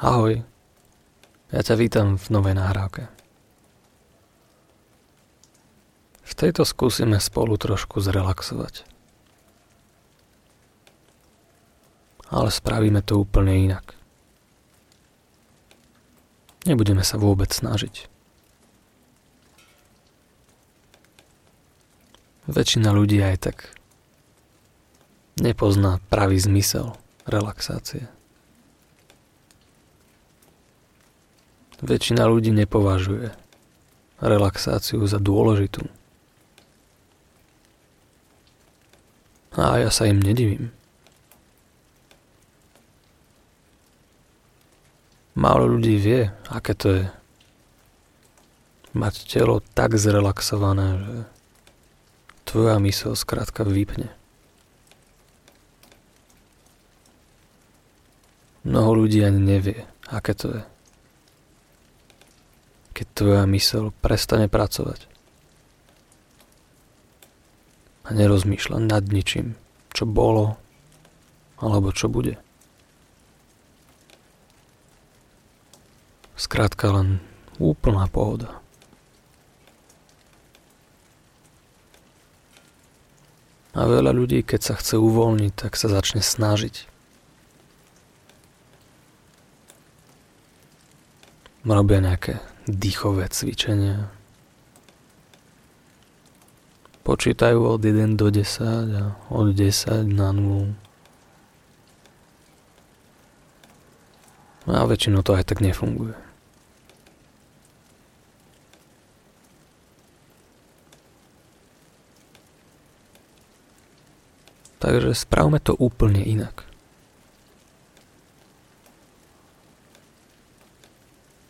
Ahoj, ja ťa vítam v novej nahrávke. V tejto skúsime spolu trošku zrelaxovať. Ale spravíme to úplne inak. Nebudeme sa vôbec snažiť. Väčšina ľudí aj tak nepozná pravý zmysel relaxácie. Väčšina ľudí nepovažuje relaxáciu za dôležitú. A ja sa im nedivím. Málo ľudí vie, aké to je mať telo tak zrelaxované, že tvoja mysl skrátka vypne. Mnoho ľudí ani nevie, aké to je. Keď tvoja mysl prestane pracovať a nerozmýšľa nad ničím, čo bolo alebo čo bude. Skrátka len úplná pohoda. A veľa ľudí, keď sa chce uvoľniť, tak sa začne snažiť. Robia nejaké dýchové cvičenia. Počítajú od 1 do 10 a od 10 na 0. A väčšinou to aj tak nefunguje. Takže spravme to úplne inak.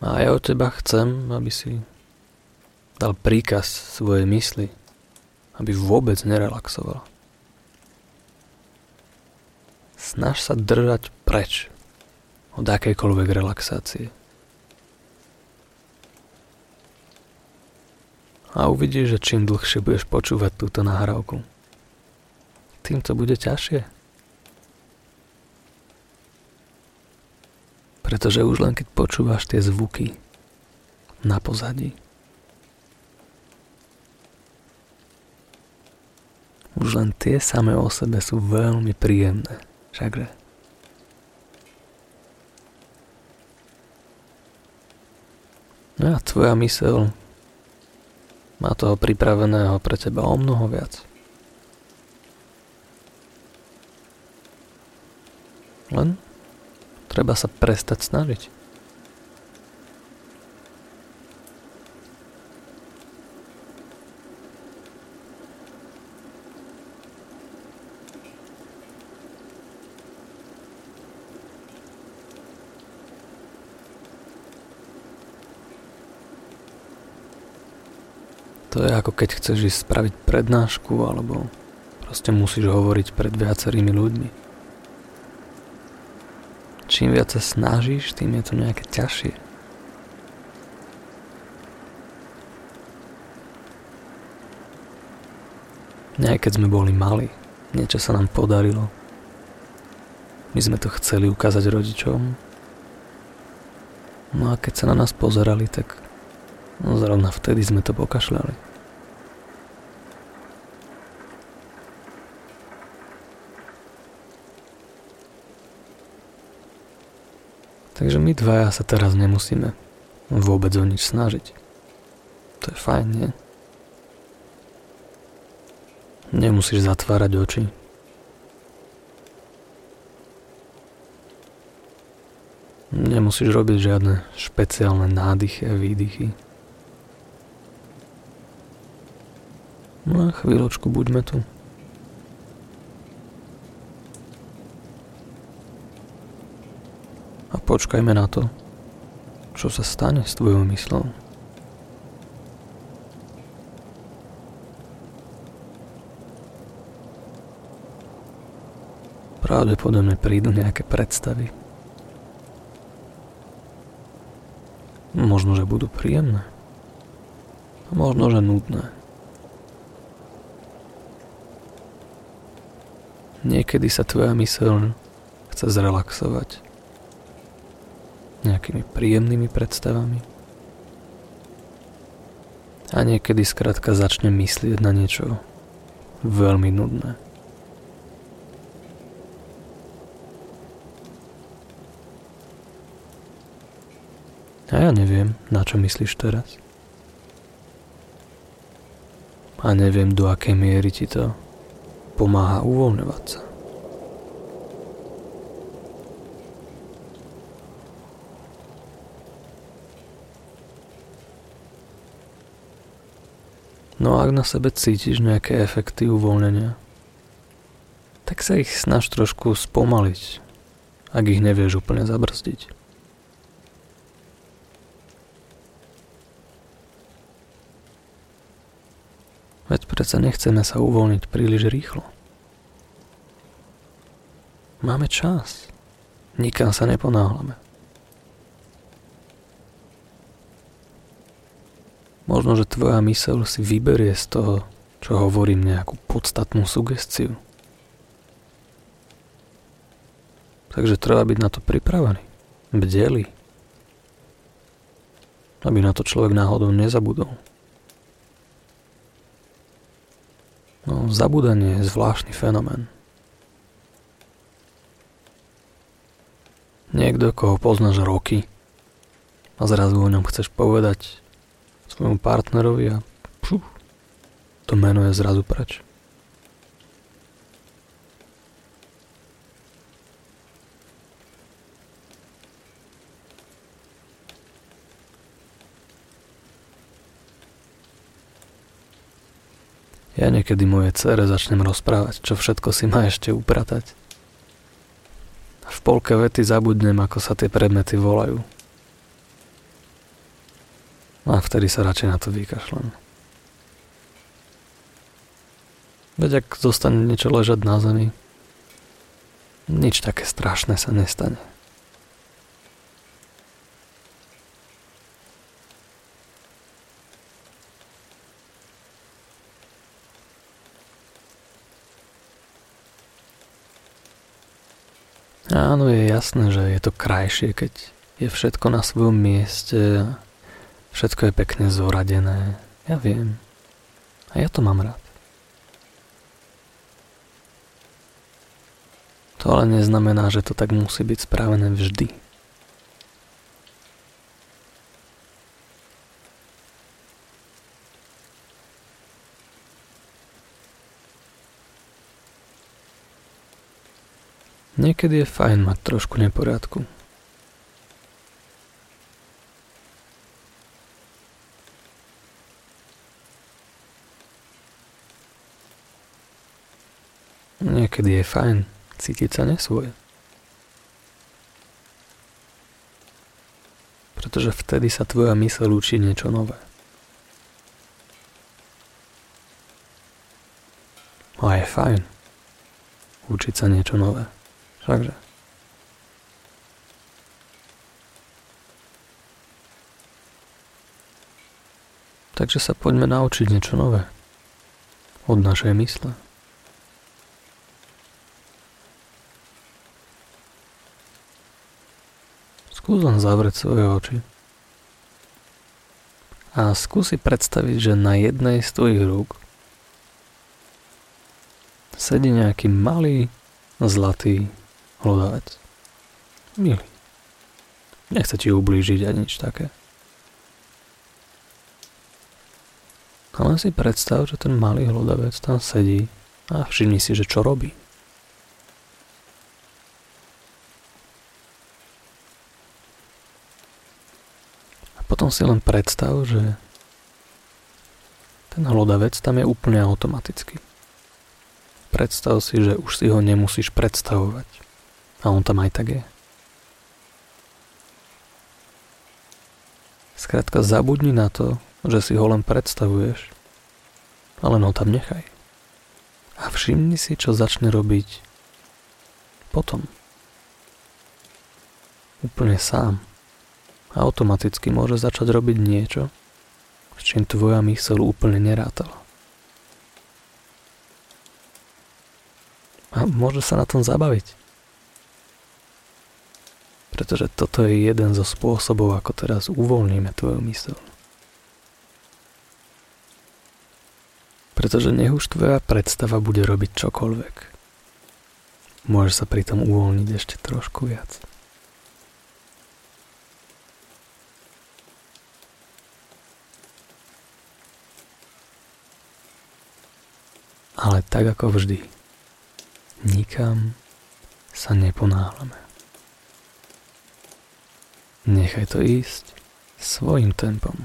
A ja od teba chcem, aby si dal príkaz svojej mysli, aby vôbec nerelaxovala. Snaž sa držať preč od akejkoľvek relaxácie. A uvidíš, že čím dlhšie budeš počúvať túto nahrávku, tým to bude ťažšie. Pretože už len keď počúvaš tie zvuky na pozadí, už len tie samé o sebe sú veľmi príjemné, všakže? No a tvoja mysel má toho pripraveného pre teba o mnoho viac. Len treba sa prestať snažiť. To je ako keď chceš ísť spraviť prednášku alebo proste musíš hovoriť pred viacerými ľuďmi čím viac sa snažíš, tým je to nejaké ťažšie. Nie keď sme boli mali, niečo sa nám podarilo. My sme to chceli ukázať rodičom. No a keď sa na nás pozerali, tak no zrovna vtedy sme to pokašľali. Takže my dvaja sa teraz nemusíme vôbec o nič snažiť. To je fajn, nie? Nemusíš zatvárať oči. Nemusíš robiť žiadne špeciálne nádychy a výdychy. No a chvíľočku buďme tu. Počkajme na to, čo sa stane s tvojou myslou. Pravdepodobne prídu nejaké predstavy. Možno, že budú príjemné. A možno, že nudné. Niekedy sa tvoja myseľ chce zrelaxovať nejakými príjemnými predstavami. A niekedy skrátka začne myslieť na niečo veľmi nudné. A ja neviem, na čo myslíš teraz. A neviem, do akej miery ti to pomáha uvoľňovať sa. No a ak na sebe cítiš nejaké efekty uvoľnenia, tak sa ich snaž trošku spomaliť, ak ich nevieš úplne zabrzdiť. Veď predsa nechceme sa uvoľniť príliš rýchlo. Máme čas. Nikam sa neponáhľame. Možno, že tvoja myseľ si vyberie z toho, čo hovorím, nejakú podstatnú sugestiu. Takže treba byť na to pripravený, bdeli, aby na to človek náhodou nezabudol. No, zabudanie je zvláštny fenomén. Niekto, koho poznáš roky a zrazu o ňom chceš povedať svojmu partnerovi a pšu, to meno je zrazu preč. Ja niekedy moje cere začnem rozprávať, čo všetko si má ešte upratať. V polke vety zabudnem, ako sa tie predmety volajú. A vtedy sa radšej na to vykašľam. Veď ak zostane niečo ležať na zemi, nič také strašné sa nestane. Áno, je jasné, že je to krajšie, keď je všetko na svojom mieste Všetko je pekne zoradené. Ja viem. A ja to mám rád. To ale neznamená, že to tak musí byť spravené vždy. Niekedy je fajn mať trošku neporiadku. Niekedy je fajn cítiť sa nesvoj. Pretože vtedy sa tvoja mysel učí niečo nové. A je fajn učiť sa niečo nové. Všakže. Takže sa poďme naučiť niečo nové od našej mysle. Skús len zavrieť svoje oči. A skúsi predstaviť, že na jednej z tvojich rúk sedí nejaký malý, zlatý hlodavec. Milý. Nechce ti ublížiť a nič také. Ale si predstav, že ten malý hlodavec tam sedí a všimni si, že čo robí. Potom si len predstav, že ten hlodavec tam je úplne automaticky. Predstav si, že už si ho nemusíš predstavovať. A on tam aj tak je. Skrátka zabudni na to, že si ho len predstavuješ, ale ho tam nechaj. A všimni si, čo začne robiť potom. Úplne sám automaticky môže začať robiť niečo, s čím tvoja myseľ úplne nerátala. A môže sa na tom zabaviť. Pretože toto je jeden zo spôsobov, ako teraz uvoľníme tvoju mysel. Pretože nech už tvoja predstava bude robiť čokoľvek. Môžeš sa pritom uvoľniť ešte trošku viac. Ale tak ako vždy, nikam sa neponáhľame. Nechaj to ísť svojim tempom.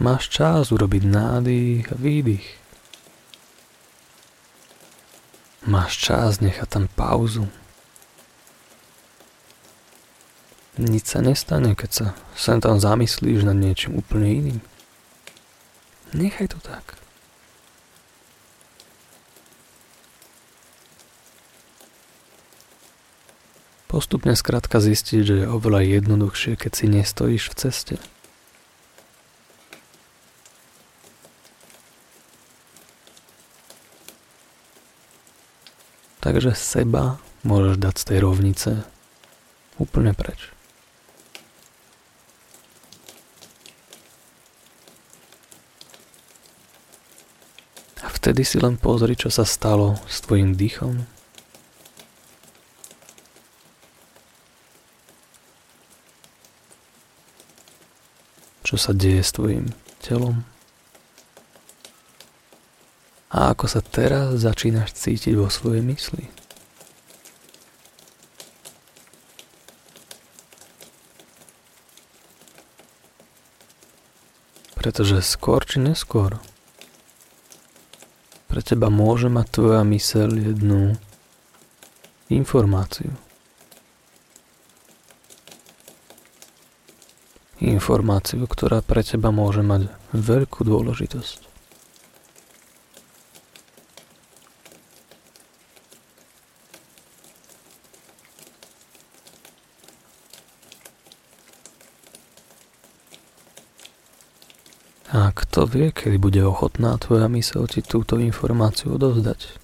Máš čas urobiť nádych a výdych. Máš čas nechať tam pauzu. Nič sa nestane, keď sa sem tam zamyslíš nad niečím úplne iným. Nechaj to tak. Postupne skrátka zistiť, že je oveľa jednoduchšie, keď si nestojíš v ceste. Takže seba môžeš dať z tej rovnice úplne preč. A vtedy si len pozri, čo sa stalo s tvojim dýchom. Čo sa deje s tvojim telom. A ako sa teraz začínaš cítiť vo svojej mysli. Pretože skôr či neskôr pre teba môže mať tvoja myseľ jednu informáciu. Informáciu, ktorá pre teba môže mať veľkú dôležitosť. A kto vie, kedy bude ochotná tvoja mysel ti túto informáciu odovzdať?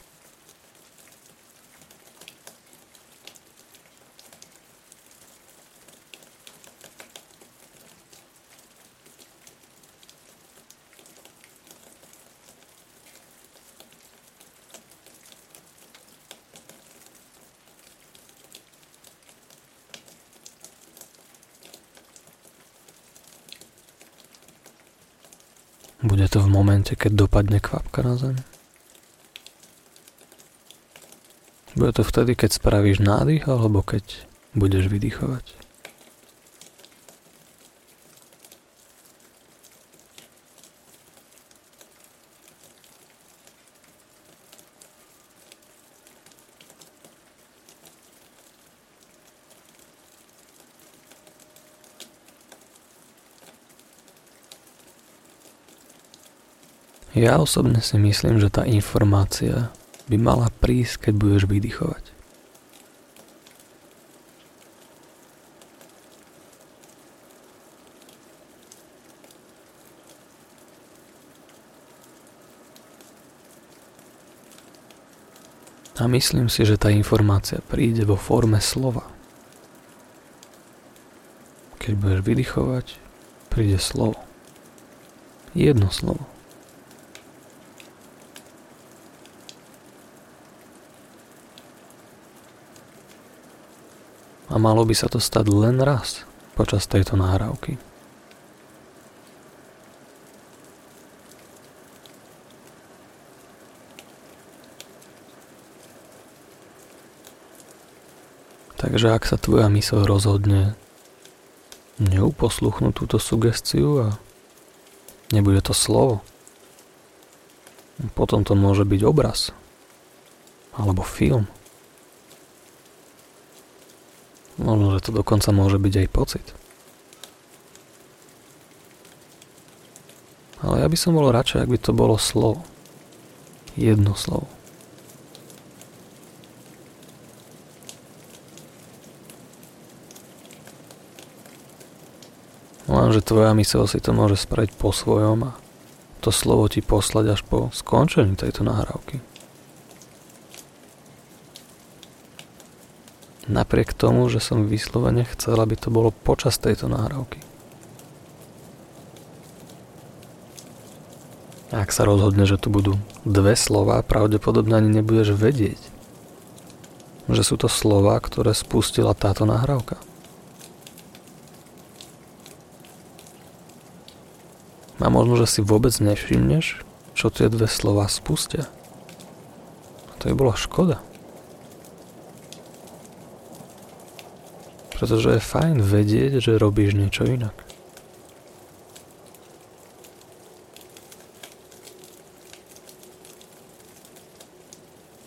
Bude momente, keď dopadne kvapka na zem? Bude to vtedy, keď spravíš nádych, alebo keď budeš vydýchovať? Ja osobne si myslím, že tá informácia by mala prísť, keď budeš vydychovať. A myslím si, že tá informácia príde vo forme slova. Keď budeš vydychovať, príde slovo. Jedno slovo. A malo by sa to stať len raz počas tejto nahrávky. Takže ak sa tvoja mysl rozhodne neuposluchnúť túto sugestiu a nebude to slovo, potom to môže byť obraz alebo film. Možno, že to dokonca môže byť aj pocit. Ale ja by som bol radšej, ak by to bolo slovo. Jedno slovo. Lenže tvoja mysel si to môže spraviť po svojom a to slovo ti poslať až po skončení tejto nahrávky. Napriek tomu, že som vyslovene chcel, aby to bolo počas tejto nahrávky. Ak sa rozhodne, že tu budú dve slova, pravdepodobne ani nebudeš vedieť, že sú to slova, ktoré spustila táto nahrávka. A možno, že si vôbec nevšimneš, čo tie dve slova spustia. To je bola škoda. Pretože je fajn vedieť, že robíš niečo inak.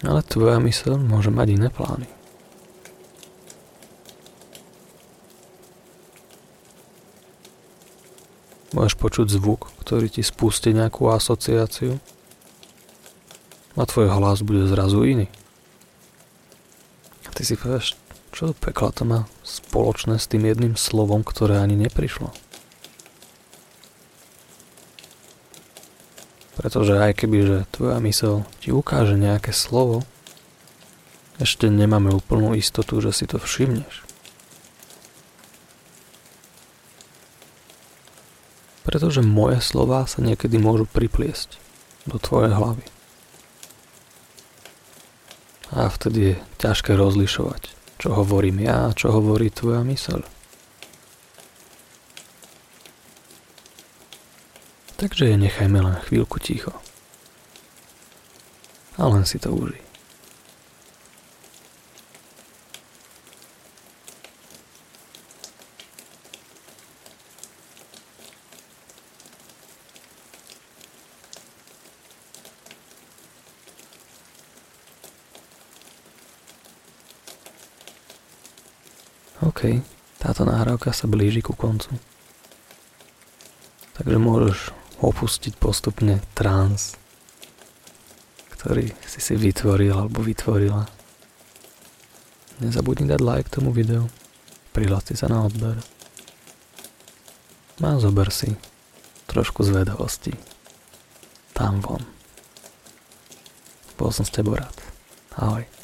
Ale tvoja mysl môže mať iné plány. Môžeš počuť zvuk, ktorý ti spustí nejakú asociáciu a tvoj hlas bude zrazu iný. A ty si povieš, čo pekla to má spoločné s tým jedným slovom, ktoré ani neprišlo. Pretože aj keby, že tvoja mysel ti ukáže nejaké slovo, ešte nemáme úplnú istotu, že si to všimneš. Pretože moje slova sa niekedy môžu pripliesť do tvojej hlavy. A vtedy je ťažké rozlišovať, čo hovorím ja a čo hovorí tvoja myseľ. Takže nechajme len chvíľku ticho. A len si to užij. OK, táto nahrávka sa blíži ku koncu. Takže môžeš opustiť postupne trans, ktorý si si vytvoril alebo vytvorila. Nezabudni dať like tomu videu, prihlási sa na odber. A zober si trošku zvedavosti. Tam von. Bol som s tebou rád. Ahoj.